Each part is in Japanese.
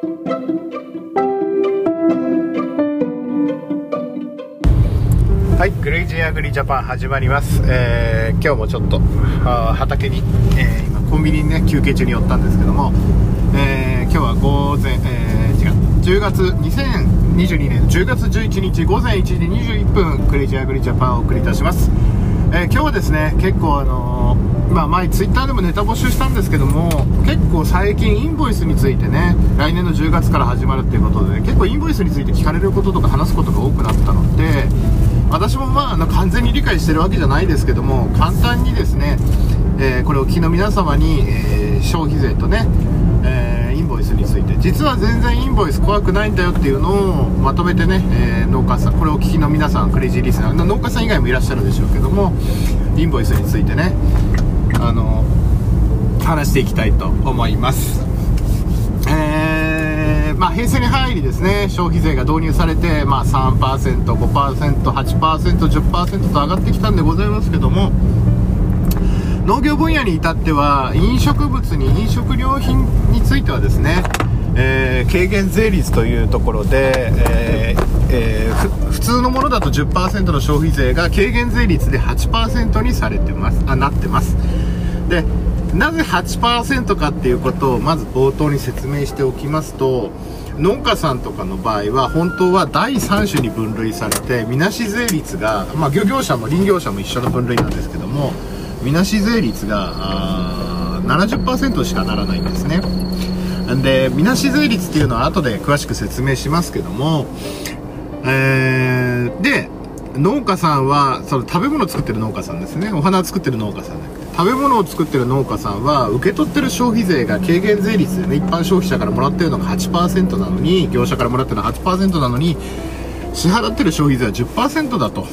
はい、クレイジーアグリジャパン始まります。えー今日もちょっとあ畑に、えー今コンビニにね休憩中に寄ったんですけども、えー今日は午前、えー違う10月2022年10月11日午前1時21分クレイジーアグリジャパンをお送りいたします。えー今日はですね結構あのーまあ前ツイッターでもネタ募集したんですけども結構最近インボイスについてね来年の10月から始まるっていうことで、結構インボイスについて聞かれることとか話すことが多くなったので私もまあ完全に理解してるわけじゃないですけども簡単にですね、えーこれを聞きの皆様に、えー消費税とね、えーインボイスについて実は全然インボイス怖くないんだよっていうのをまとめてね、え農家さんこれを聞きの皆さんクレイジーリスナー農家さん以外もいらっしゃるでしょうけどもインボイスについてねあの話していきたいと思います。えーまあ、平成に入りですね消費税が導入されて、まあ、3%、5%、8%、10%と上がってきたんでございますけども農業分野に至っては飲食物に飲食料品についてはですね、えー軽減税率というところで、えーえー普通のものだと10%の消費税が軽減税率で8%にされてますあなってます。でなぜ8%かっていうことをまず冒頭に説明しておきますと農家さんとかの場合は本当は第3種に分類されてみなし税率が、まあ、漁業者も林業者も一緒の分類なんですけどもみなし税率が70%しかならないんですね。でみなし税率っていうのは後で詳しく説明しますけどもえーで農家さんはその食べ物作ってる農家さんですね。お花作ってる農家さん食べ物を作ってる農家さんは受け取ってる消費税が軽減税率で一般消費者からもらってるのが8%なのに業者からもらってるのが8%なのに支払ってる消費税は10%だと。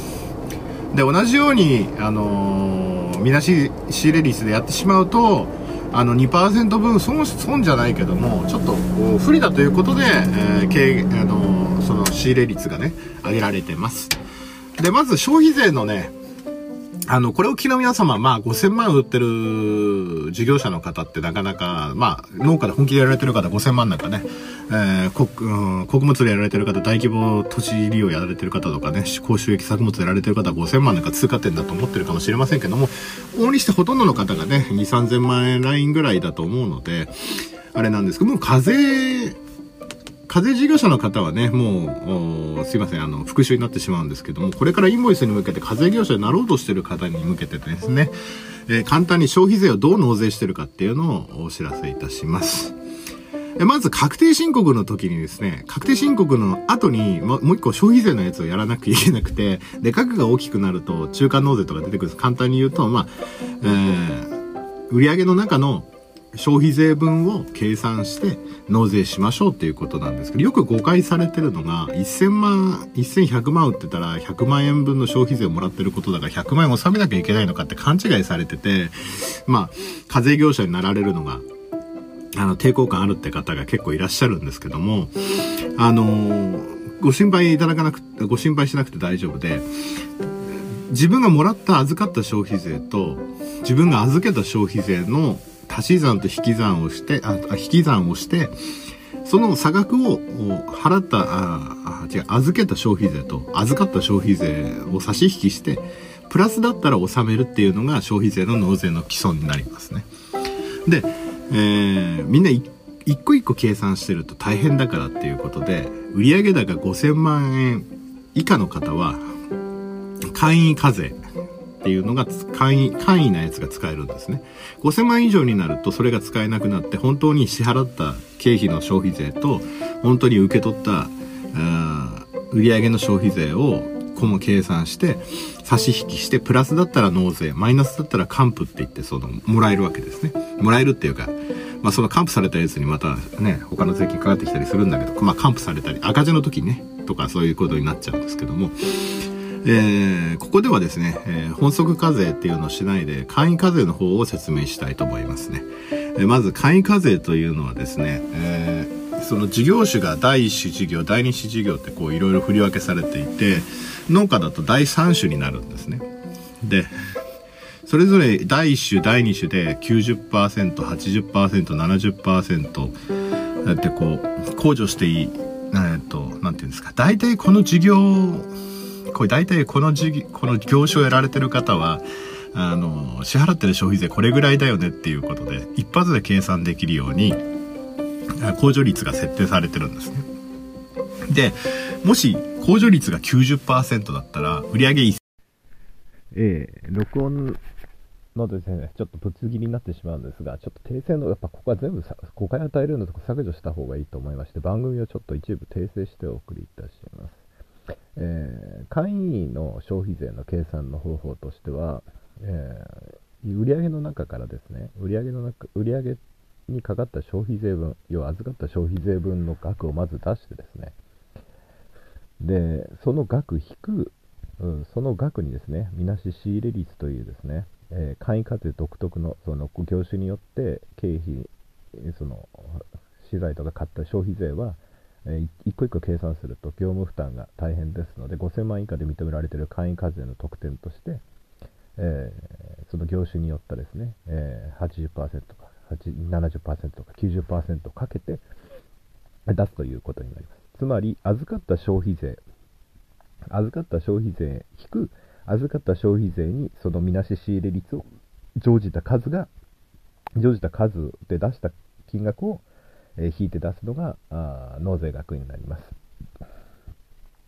で同じように、あのーみなし仕入れ率でやってしまうとあの2%分損損じゃないけどもちょっと不利だということで、えー経あのーその仕入れ率がね上げられてます。でまず消費税のねあの、これを聞きの皆様、まあ、5000万売ってる事業者の方ってなかなか、まあ、農家で本気でやられてる方5000万なんかね、えー、国、うん穀物でやられてる方、大規模土地利用やられてる方とかね、高収益作物でやられてる方5000万なんか通過点だと思ってるかもしれませんけども、往々にしてほとんどの方がね、2、3000万円ラインぐらいだと思うので、あれなんですけども、課税、課税事業者の方はね、もう、すいません、あの、復習になってしまうんですけども、これからインボイスに向けて課税業者になろうとしてる方に向けてですね、えー簡単に消費税をどう納税してるかっていうのをお知らせいたします。まず確定申告の時にですね、確定申告の後にももう一個消費税のやつをやらなきゃいけなくて、で、額が大きくなると中間納税とか出てくるんです。簡単に言うと、まあ、えー、売上の中の消費税分を計算して納税しましょうっていうことなんですけど、よく誤解されてるのが、1000万、1100万売ってたら100万円分の消費税をもらってることだから100万円納めなきゃいけないのかって勘違いされてて、まあ、課税業者になられるのがあの、抵抗感あるって方が結構いらっしゃるんですけども、あのーご心配いただかなく、ご心配しなくて大丈夫で、自分がもらった預かった消費税と、自分が預けた消費税の足し算と引き算をして、あ、引き算をして、その差額を払った、あ、あ違う、預けた消費税と預かった消費税を差し引きして、プラスだったら納めるっていうのが消費税の納税の基礎になりますね。で、えーみんな一個一個計算してると大変だからっていうことで、売上高5000万円以下の方は、簡易課税っていうのが簡易、簡易なやつが使えるんですね。5000万以上になるとそれが使えなくなって、本当に支払った経費の消費税と、本当に受け取った、あー売上の消費税をこも計算して、差し引きして、プラスだったら納税、マイナスだったら還付って言って、その、もらえるわけですね。もらえるっていうか、まあその還付されたやつにまたね、他の税金かかってきたりするんだけど、まあ還付されたり、赤字の時ね、とかそういうことになっちゃうんですけども、えーここではですね、えー本則課税っていうのをしないで、簡易課税の方を説明したいと思いますね。えーまず、簡易課税というのはですね、えーその事業種が第一種事業、第二種事業ってこういろいろ振り分けされていて、農家だと第三種になるんですね。で、それぞれ第1種、第2種で90%、80%、70%、ってこう控除していいえっとなんていうんですか大体この事業これ大体この事この業種をやられてる方はあの支払ってる消費税これぐらいだよねっていうことで一発で計算できるように控除率が設定されてるんですねでもし控除率が90%だったら売上1ええ録音のですね、ちょっとぶつ切りになってしまうんですが、ちょっと訂正の、やっぱここは全部誤解与えるようなとこ削除した方がいいと思いまして、番組をちょっと一部訂正してお送りいたします。えー、会員の消費税の計算の方法としては、えー、売上の中からですね、売上の中、売上にかかった消費税分、要は預かった消費税分の額をまず出してですね、で、その額引く、うん、その額にですね、みなし仕入れ率というですね、えー、簡易課税独特のその業種によって経費、その資材とか買った消費税は、えー、一個一個計算すると業務負担が大変ですので5000万以下で認められている簡易課税の特典として、え、その業種によったですね、えー、80%とか70%とか90%かけて出すということになります。つまり、預かった消費税、預かった消費税引く預かった消費税にそのみなし仕入れ率を乗じた数が、乗じた数で出した金額を、え、引いて出すのがあ納税額になります。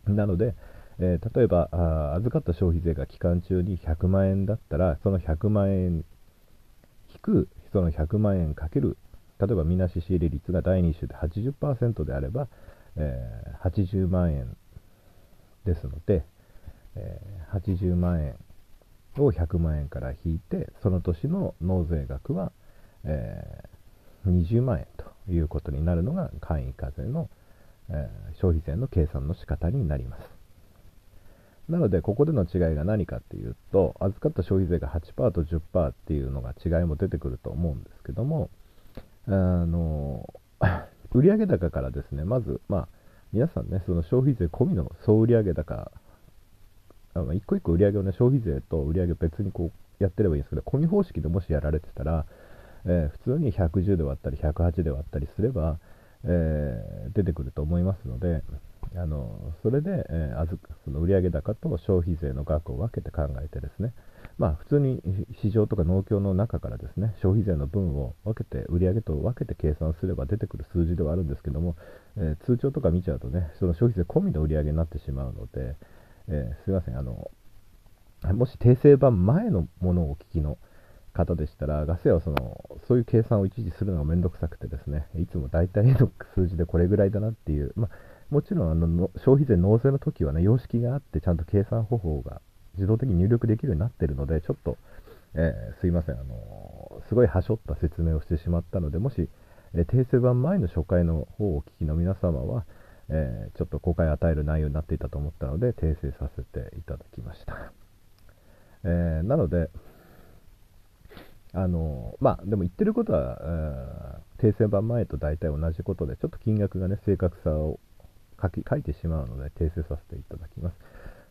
なので、えー、例えばあ預かった消費税が期間中に100万円だったら、その100万円引くその100万円かける、例えばみなし仕入れ率が第2週で80%であれば、えー、80万円ですので、えー、80万円を100万円から引いて、その年の納税額は、えー、20万円ということになるのが簡易課税の、え、消費税の計算の仕方になります。なので、ここでの違いが何かっていうと、預かった消費税が8%と10%っていうのが違いも出てくると思うんですけども、あの、売上高からですね、まず、まあ、皆さんね、その消費税込みの総売上高、一個一個売上をね、消費税と売上別にこうやってればいいんですけど、込み方式でもしやられてたら、えー、普通に110で割ったり、108で割ったりすれば、えー、出てくると思いますので、あのそれで、えー、その売上高と消費税の額を分けて考えてですね、まあ、普通に市場とか農協の中からですね消費税の分を分けて売上と分けて計算すれば出てくる数字ではあるんですけども、えー、通帳とか見ちゃうとねその消費税込みの売上になってしまうので、えー、すいませんあのもし訂正版前のものをお聞きの方でしたら、ガス屋はそのそういう計算を一時するのがめんどくさくてですね、いつも大体の数字でこれぐらいだなっていう、まあ、もちろんあの消費税納税の時はね、様式があって、ちゃんと計算方法が自動的に入力できるようになってるので、ちょっと、えー、すいません、あのすごいはしょった説明をしてしまったので、もし、えー、訂正版前の初回の方をお聞きの皆様は、えー、ちょっと誤解を与える内容になっていたと思ったので、訂正させていただきました。えなので、あのまあ、でも言ってることは、訂正版前と大体同じことで、ちょっと金額がね、正確さを書き書いてしまうので訂正させていただきます。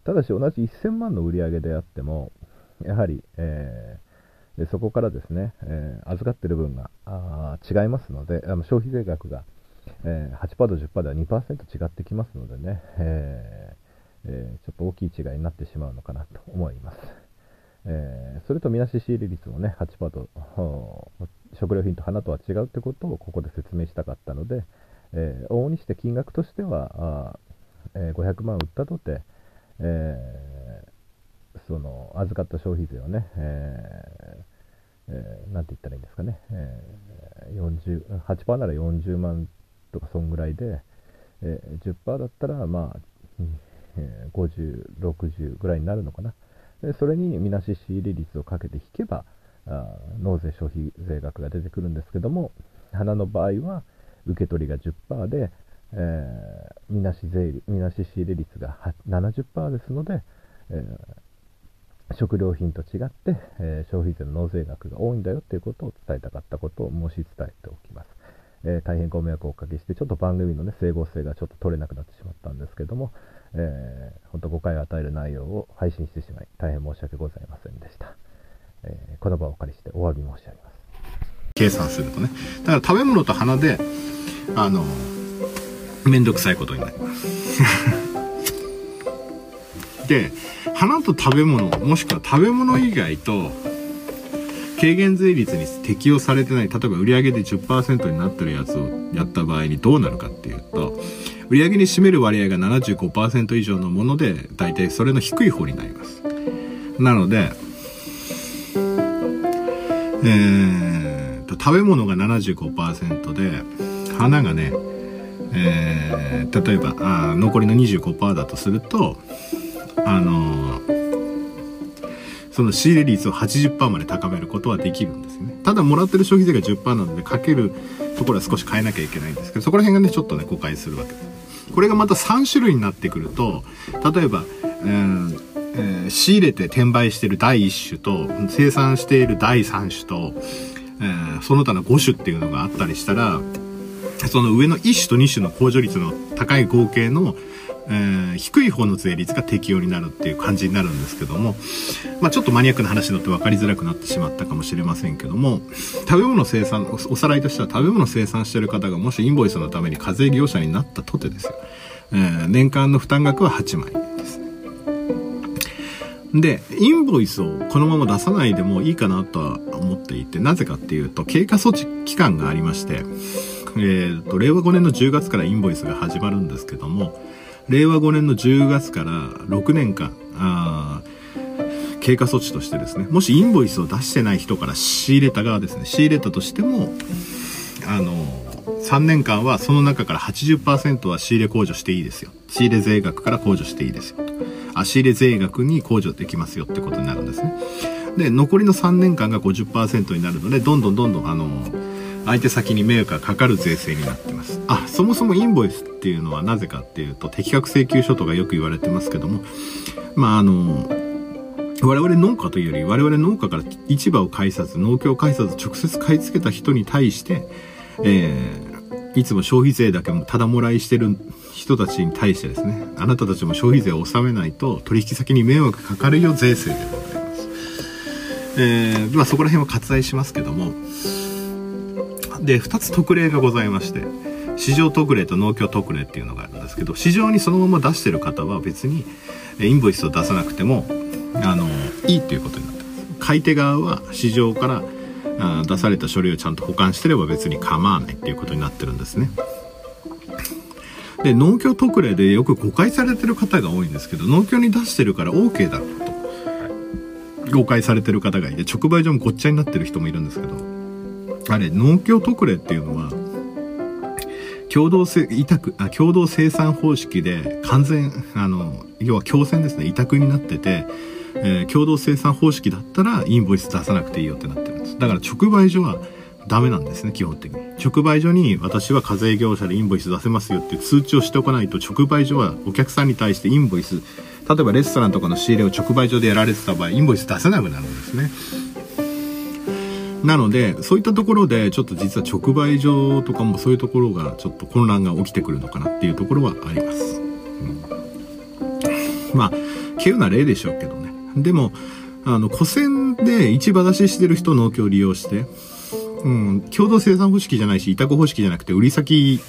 ただし同じ1000万の売り上げであっても、やはり、えー、でそこからですね、えー、預かってる分があ違いますので、あの消費税額が、えー、8%と10%では2%違ってきますのでね、ええー、ちょっと大きい違いになってしまうのかなと思います。えー、それとみなし仕入れ率もね、8%と、食料品と花とは違うってことをここで説明したかったので、えー、往々にして金額としては、あえー、500万売ったとて、えー、その預かった消費税をね、えーえー、なんて言ったらいいんですかね、えー、8%なら40万とかそんぐらいで、えー、10%だったら、まあ、えー、50、60ぐらいになるのかな。それにみなし仕入れ率をかけて引けば、あ納税消費税額が出てくるんですけども、花の場合は、受け取りが10%で、えー、みなし税みなし仕入れ率が70%ですので、えー、食料品と違って、えー、消費税の納税額が多いんだよということを伝えたかったことを申し伝えておきます。えー、大変ご迷惑をおかけして、ちょっと番組の、ね、整合性がちょっと取れなくなってしまったんですけども、えー、本当誤解を与える内容を配信してしまい、大変申し訳ございませんでした。えー、この場をお借りしてお詫び申し上げます。計算するとね。だから食べ物と花で、あの、めんどくさいことになります。で、花と食べ物、もしくは食べ物以外と、軽減税率に適用されてない、例えば売上で10%になってるやつをやった場合にどうなるかっていうと、売上に占める割合が75%以上のもので、大体それの低い方になります。なので、えー、と、食べ物が75%で、花がね、えー、例えばあ残りの25%だとするとあのー、その仕入れ率を80%まで高めることはできるんですね。ただもらってる消費税が10%なのでかけるところは少し変えなきゃいけないんですけどそこら辺がねちょっとね誤解するわけです。これがまた3種類になってくると例えば、えーえー、仕入れて転売してる第1種と生産している第3種と、えー、その他の5種っていうのがあったりしたらその上の1種と2種の控除率の高い合計の、えー、低い方の税率が適用になるっていう感じになるんですけども、まあ、ちょっとマニアックな話になって分かりづらくなってしまったかもしれませんけども、食べ物生産、おさらいとしては食べ物生産してる方がもしインボイスのために課税業者になったとてですよ、えー、年間の負担額は8万円ですね。で、インボイスをこのまま出さないでもいいかなとは思っていて、なぜかっていうと、経過措置期間がありまして、えーと、令和5年の10月からインボイスが始まるんですけども令和5年の10月から6年間あ経過措置としてですねもしインボイスを出してない人から仕入れた側ですね仕入れたとしてもあの3年間はその中から80%は仕入れ控除していいですよ。仕入れ税額から控除していいですよと。あ仕入れ税額に控除できますよってことになるんですね。で残りの3年間が50%になるのでどんどんどんどんあの相手先に迷惑がかかる税制になってます。あ、そもそもインボイスっていうのはなぜかっていうと、適格請求書とかよく言われてますけども、まああの、我々農家というより、我々農家から市場を介さず、農協を介さず、直接買い付けた人に対して、えー、いつも消費税だけもただもらいしてる人たちに対してですね、あなたたちも消費税を納めないと取引先に迷惑かかるよ税制でございます。えー、まあそこら辺は割愛しますけども、で、2つ特例がございまして、市場特例と農協特例っていうのがあるんですけど、市場にそのまま出してる方は別にインボイスを出さなくても、あの、いいっていうことになってます。買い手側は市場からあ出された書類をちゃんと保管してれば別に構わないっていうことになってるんですね。で、農協特例でよく誤解されてる方が多いんですけど、農協に出してるから OK だろうと、誤解されてる方がいて、直売所もごっちゃになってる人もいるんですけど、あれ、農協特例っていうのは、共同せ委託あ共同生産方式で完全あの要は共選ですね。委託になってて、えー、共同生産方式だったらインボイス出さなくていいよってなってるんです。だから直売所はダメなんですね基本的に。直売所に私は課税業者でインボイス出せますよって通知をしておかないと直売所はお客さんに対してインボイス例えばレストランとかの仕入れを直売所でやられてた場合インボイス出せなくなるんですね。なので、そういったところで、ちょっと実は直売所とかもそういうところが、ちょっと混乱が起きてくるのかなっていうところはあります。うん、まあ、稀有な例でしょうけどね。でも、あの、古銭で市場出ししてる人農協を利用して、うん、共同生産方式じゃないし、委託方式じゃなくて、売り先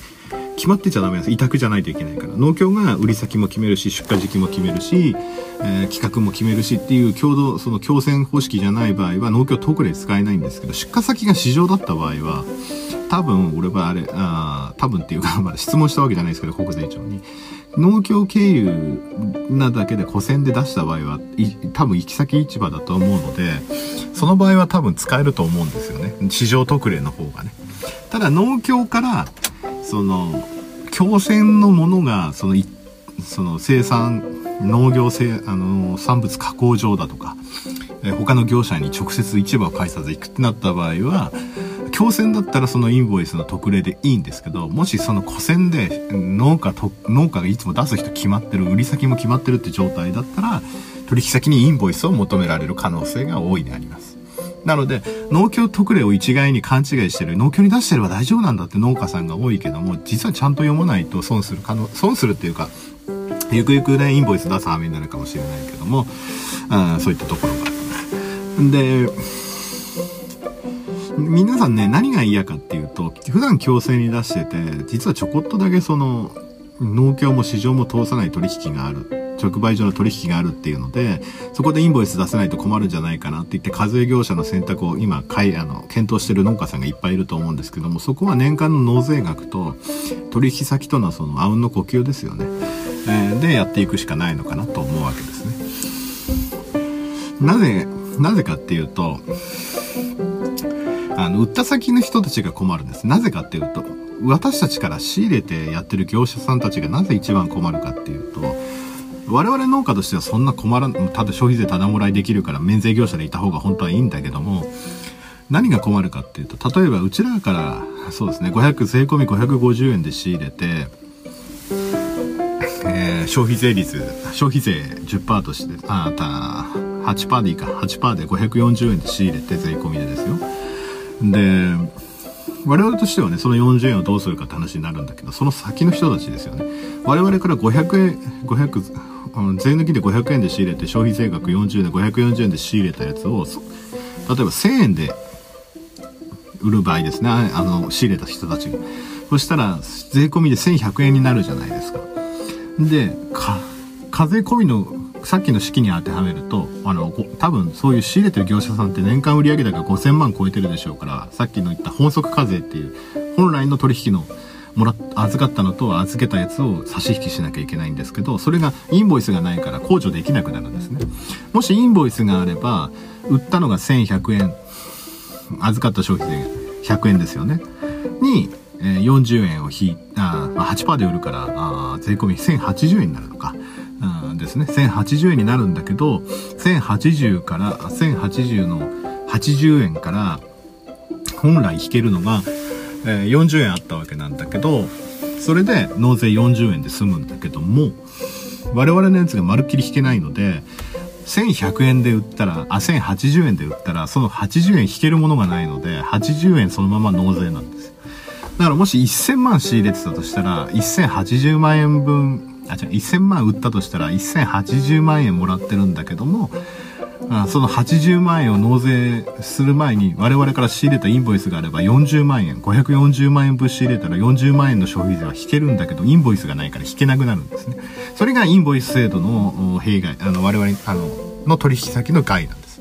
決まってちゃダメです。委託じゃないといけないから。農協が売り先も決めるし、出荷時期も決めるし、えー、企画も決めるしっていう共同、その共戦方式じゃない場合は農協特例使えないんですけど、出荷先が市場だった場合は、多分、俺はあれ、あ多分っていうか、まだ質問したわけじゃないですけど、国税庁に。農協経由なだけで古銭で出した場合は、多分行き先市場だと思うので、その場合は多分使えると思うんですよね。市場特例の方がね。ただ農協からその共選のものがそのその生産農業生あの産物加工場だとか、え他の業者に直接市場を介さず行くってなった場合は共選だったらそのインボイスの特例でいいんですけどもしその古銭で農家と農家がいつも出す人決まってる売り先も決まってるって状態だったら取引先にインボイスを求められる可能性が大いにあります。なので、農協特例を一概に勘違いしてる、農協に出してれば大丈夫なんだって農家さんが多いけども、実はちゃんと読まないと損する可能、損するっていうか、ゆくゆくね、インボイス出す羽目になるかもしれないけども、うん、そういったところがあります。で、皆さんね、何が嫌かっていうと、普段強制に出してて、実はちょこっとだけその、農協も市場も通さない取引がある。直売所の取引があるっていうので、そこでインボイス出せないと困るんじゃないかなって言って、課税業者の選択を今、買い、あの、検討してる農家さんがいっぱいいると思うんですけども、そこは年間の納税額と、取引先とのその、あうんの呼吸ですよね。えー、で、やっていくしかないのかなと思うわけですね。なぜ、なぜかっていうと、あの、売った先の人たちが困るんです。なぜかっていうと、私たちから仕入れてやってる業者さんたちがなぜ一番困るかっていうと、我々農家としてはそんな困らん、ただ消費税ただもらいできるから免税業者でいた方が本当はいいんだけども、何が困るかっていうと、例えばうちらから、そうですね、500、税込み550円で仕入れて、えー、消費税率、消費税10%として、あ、た、8%でいいか、8%で540円で仕入れて税込みでですよ。で、我々としてはね、その40円をどうするかって話になるんだけど、その先の人たちですよね。我々から500円、500、税抜きで500円で仕入れて、消費税額40円で540円で仕入れたやつを、例えば1000円で売る場合ですね、あの、仕入れた人たちが。そしたら、税込みで1100円になるじゃないですか。で、課税込みのさっきの式に当てはめると、あの、多分そういう仕入れてる業者さんって年間売上高5000万超えてるでしょうから、さっきの言った本則課税っていう、本来の取引のもら預かったのと預けたやつを差し引きしなきゃいけないんですけど、それがインボイスがないから控除できなくなるんですね。もしインボイスがあれば、売ったのが1100円、預かった消費税100円ですよね。に、え、40円を引い、あ、8%で売るから、あ税込み1080円になるのか。ですね。1080円になるんだけど、1080から、1080の80円から、本来引けるのが、えー、40円あったわけなんだけど、それで納税40円で済むんだけども、我々のやつがまるっきり引けないので、1100円で売ったら、あ、1080円で売ったら、その80円引けるものがないので、80円そのまま納税なんです。だからもし1000万仕入れてたとしたら、1080万円分あ、じゃ1000万売ったとしたら1080万円もらってるんだけども、その80万円を納税する前に我々から仕入れたインボイスがあれば40万円、540万円分仕入れたら40万円の消費税は引けるんだけど、インボイスがないから引けなくなるんですね。それがインボイス制度の弊害、あの我々あのの取引先の害なんです。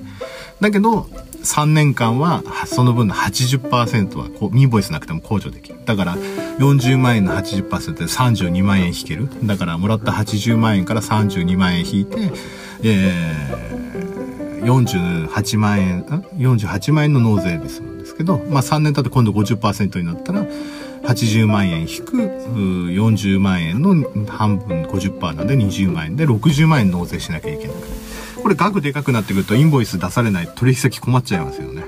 だけど、3年間はその分の80%はこうインボイスなくても控除できる。だから40万円の80%で32万円引ける。だからもらった80万円から32万円引いて、えー、48万円、48万円の納税で済むんですけど、まあ3年経って今度50%になったら、80万円引く40万円の半分50%なんで20万円で60万円納税しなきゃいけなくて。これ額でかくなってくるとインボイス出されない取引先困っちゃいますよね。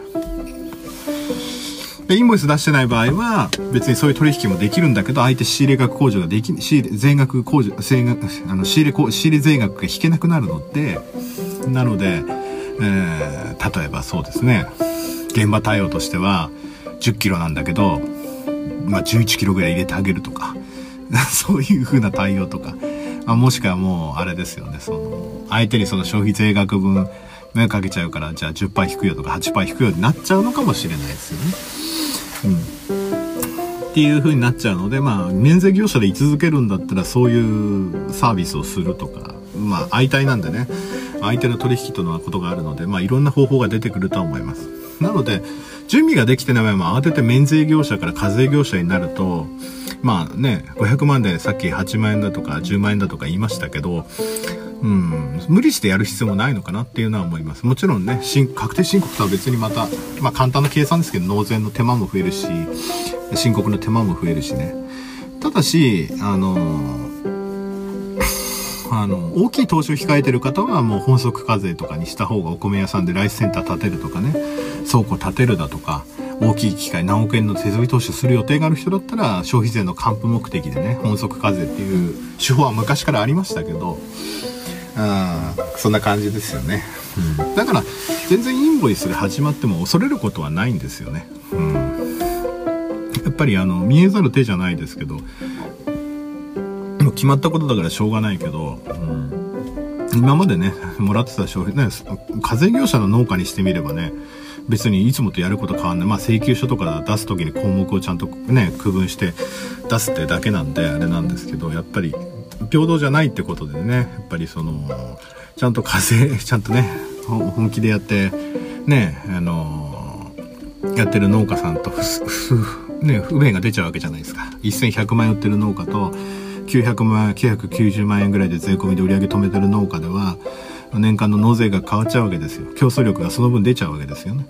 で、インボイス出してない場合は、別にそういう取引もできるんだけど、相手仕入れ額控除ができ、仕入れ、税額控除、税額、あの、仕入れ、仕入れ税額が引けなくなるので、なので、えー、例えばそうですね、現場対応としては、10キロなんだけど、まあ、11キロぐらい入れてあげるとか、そういう風な対応とか、まあ、もしくはもう、あれですよね、その、相手にその消費税額分、目かけちゃうから、じゃあ10%引くよとか8%引くよになっちゃうのかもしれないですよね。うん。っていう風になっちゃうので、まあ、免税業者で居続けるんだったら、そういうサービスをするとか、まあ、相対なんでね、相手の取引とのことがあるので、まあ、いろんな方法が出てくるとは思います。なので、準備ができてない場合も慌てて免税業者から課税業者になると、まあね、500万でさっき8万円だとか10万円だとか言いましたけど、うん、無理してやる必要もないのかなっていうのは思います。もちろんね、確定申告とは別にまた、まあ簡単な計算ですけど、納税の手間も増えるし、申告の手間も増えるしね。ただし、あのあの、大きい投資を控えてる方はもう本則課税とかにした方がお米屋さんでライスセンター建てるとかね、倉庫建てるだとか、大きい機械何億円の手積み投資をする予定がある人だったら消費税の還付目的でね、本則課税っていう手法は昔からありましたけど、あそんな感じですよね。うん、だから全然インボイスが始まっても恐れることはないんですよね。うん、やっぱりあの見えざる手じゃないですけども決まったことだからしょうがないけど、うん、今までね、もらってた消費、ね、課税業者の農家にしてみればね、別にいつもとやること変わんない。まあ請求書とか出す時に項目をちゃんとね、区分して出すってだけなんであれなんですけど、やっぱり平等じゃないってことでね、やっぱりその、ちゃんと課税、ちゃんとね、本気でやって、ね、あのやってる農家さんと、ね、不便が出ちゃうわけじゃないですか。1100万円売ってる農家と、900万、990万円ぐらいで税込みで売り上げ止めてる農家では、年間の納税が変わっちゃうわけですよ。競争力がその分出ちゃうわけですよね。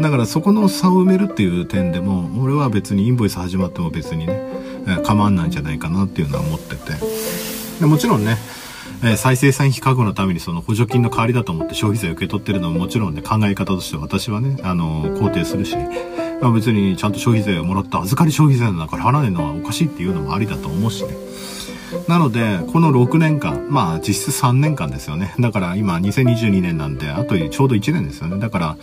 だからそこの差を埋めるっていう点でも、俺は別にインボイス始まっても別にね、構わないんじゃないかなっていうのは思ってて。でもちろんね、え再生産費確保のためにその補助金の代わりだと思って消費税を受け取ってるのももちろんね、考え方として私はね、あの、肯定するし、まあ、別にちゃんと消費税をもらった預かり消費税の中から払わないのはおかしいっていうのもありだと思うしね。なので、この6年間、まあ実質3年間ですよね。だから今2022年なんで、あとちょうど1年ですよね。だから、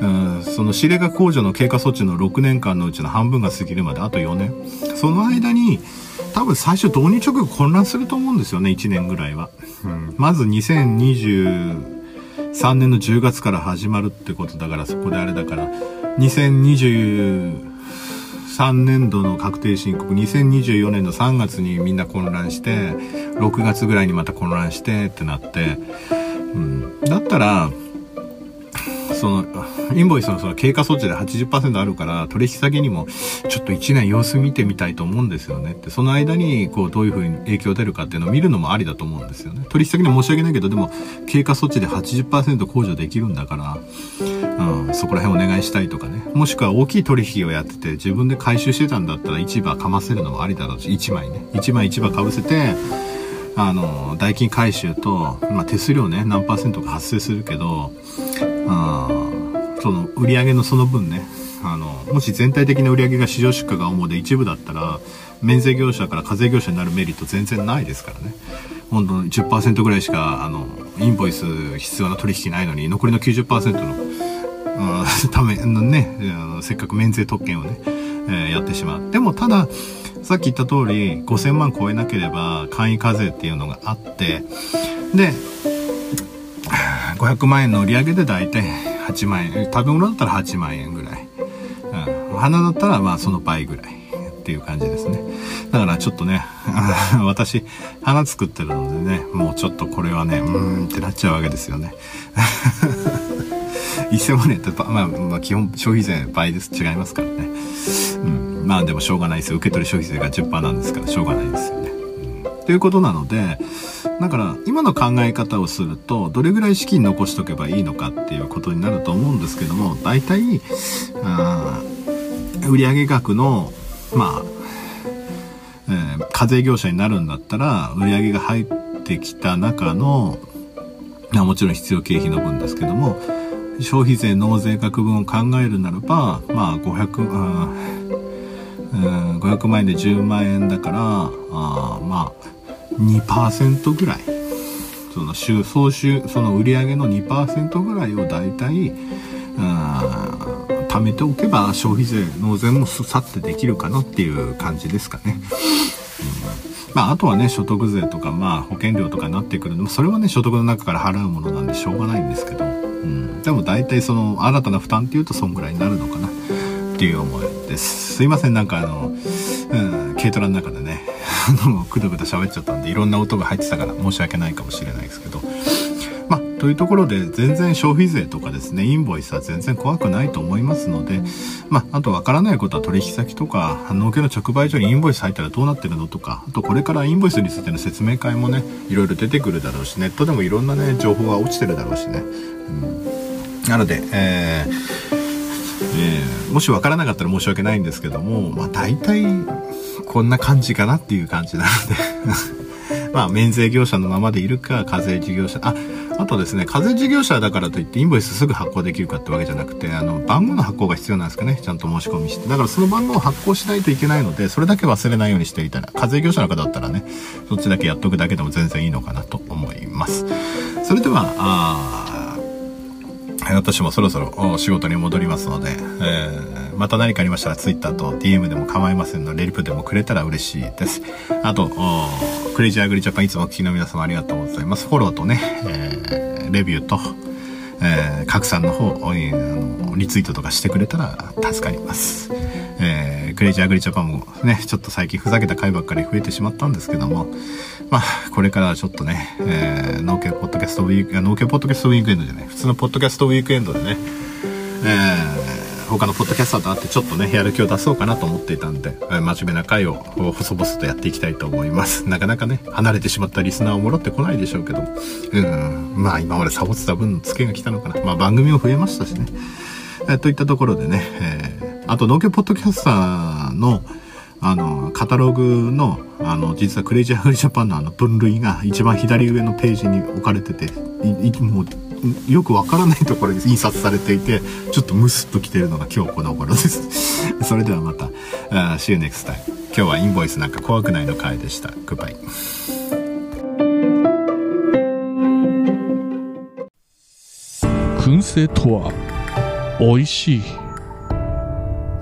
うん、その仕入れ額控除の経過措置の6年間のうちの半分が過ぎるまであと4年。その間に、多分最初導入直後混乱すると思うんですよね、1年ぐらいは。うん、まず2023年の10月から始まるってことだからそこであれだから、2023年度の確定申告、2024年の3月にみんな混乱して、6月ぐらいにまた混乱してってなって、うん、だったら、その、インボイスのその経過措置で80%あるから、取引先にも、ちょっと1年様子見てみたいと思うんですよねって、その間に、こう、どういうふうに影響出るかっていうのを見るのもありだと思うんですよね。取引先に申し訳ないけど、でも、経過措置で80%控除できるんだから、うん、そこら辺お願いしたいとかね。もしくは大きい取引をやってて、自分で回収してたんだったら市場かませるのもありだろうし、1枚ね。1枚市場かぶせて、あの、代金回収と、まあ、手数料ね、何パーセントか発生するけど、あその売り上げのその分ね、あの、もし全体的な売り上げが市場出荷が主で一部だったら、免税業者から課税業者になるメリット全然ないですからね。本当に10%ぐらいしか、あの、インボイス必要な取引ないのに、残りの90%の、うん、ためのね、せっかく免税特権をね、えー、やってしまう。でもただ、さっき言った通り、5000万超えなければ簡易課税っていうのがあって、で、500万円の売り上げで大体8万円。食べ物だったら8万円ぐらい、うん、お花だったらまあその倍ぐらいっていう感じですね。だからちょっとね 私花作ってるのでねもうちょっとこれはねうーんってなっちゃうわけですよね。1000万円ってまあ、まあ、基本消費税倍です。違いますからね。うん。まあでもしょうがないですよ。受け取り消費税が10%なんですからしょうがないですよね、うん、ということなのでだから今の考え方をするとどれぐらい資金残しとけばいいのかっていうことになると思うんですけども大体あ売上額のまあ、えー、課税業者になるんだったら売上が入ってきた中のもちろん必要経費の分ですけども消費税納税額分を考えるならばまあ500あ、500万円で10万円だからあまあ2%ぐらいその収総収その売り上げの2%ぐらいを大体貯めておけば消費税納税もさってできるかなっていう感じですかね。まあ、あとはね、所得税とか、まあ、保険料とかになってくるのも、それはね、所得の中から払うものなんでしょうがないんですけど、うん。でも大体その、新たな負担っていうと、そんぐらいになるのかな、っていう思いです。すいません、なんかあの、うん、軽トラの中でね、あの、くどくど喋っちゃったんで、いろんな音が入ってたから申し訳ないかもしれないですけど。まあ、というところで、全然消費税とかですね、インボイスは全然怖くないと思いますので、まあ、あとわからないことは取引先とか、農協の直売所にインボイス入ったらどうなってるのとか、あとこれからインボイスについての説明会もね、いろいろ出てくるだろうし、ネットでもいろんなね、情報が落ちてるだろうしね。うん、なので、えーえー、もしわからなかったら申し訳ないんですけども、まあ大体こんな感じかなっていう感じなので まあ免税業者のままでいるか、課税事業者、あ、あとですね、課税事業者だからといってインボイスすぐ発行できるかってわけじゃなくて、あの、番号の発行が必要なんですかね。ちゃんと申し込みして。だからその番号を発行しないといけないので、それだけ忘れないようにしていたら、課税業者の方だったらね、そっちだけやっとくだけでも全然いいのかなと思います。それでは、あ私もそろそろ仕事に戻りますので、えー、また何かありましたら Twitter と DM でも構いませんので、レリプでもくれたら嬉しいです。あと、クレイジーアグリジャパンいつもお聞きの皆様ありがとうございます。フォローとね、えー、レビューと、えー、拡散の方、リツイートとかしてくれたら助かります。えー、クレイジーアグリジャパンもね、ちょっと最近ふざけた回ばっかり増えてしまったんですけども、まあ、これからはちょっとね、えー、農家ポッドキャストウィーク、農家ポッドキャストウィークエンドじゃない、普通のポッドキャストウィークエンドでね、えー、他のポッドキャスターと会ってちょっとね、やる気を出そうかなと思っていたんで、え真面目な回を細々とやっていきたいと思います。なかなかね、離れてしまったリスナーを戻ってこないでしょうけど、うん、まあ今までサボってた分のツケが来たのかな。まあ番組も増えましたしね。えといったところでね、えー、あと農協ポッドキャスターの、あの、カタログの、あの、実はクレイジーハグジャパンのあの分類が一番左上のページに置かれてて、いいもう、よくわからないところに印刷されていて、ちょっとムスッと来てるのが今日この頃です。それではまた、あー See you next time. 今日はインボイスなんか怖くないの回でした。グッバイ。燻製とは美味しい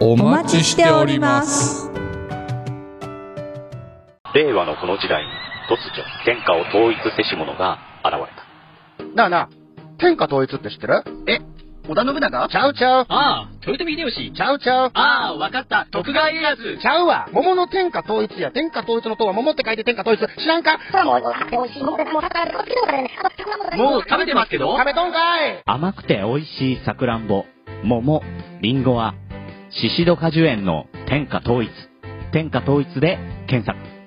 お待ちしております令和のこの時代に突如天下を統一せし者が現れた。なあなあ、天下統一って知ってる？え織田信長？ちゃうちゃう。ああ、豊臣秀吉。ちゃうちゃう。ああ、わかった。徳川家康。ちゃうわ。桃の天下統一や。天下統一の塔は桃って書いて天下統一。知らんか？もう食べてますけど？食べとんかい甘くて美味しいさくらんぼ、桃、りんごは、シシド果樹園の天下統一。天下統一で検索。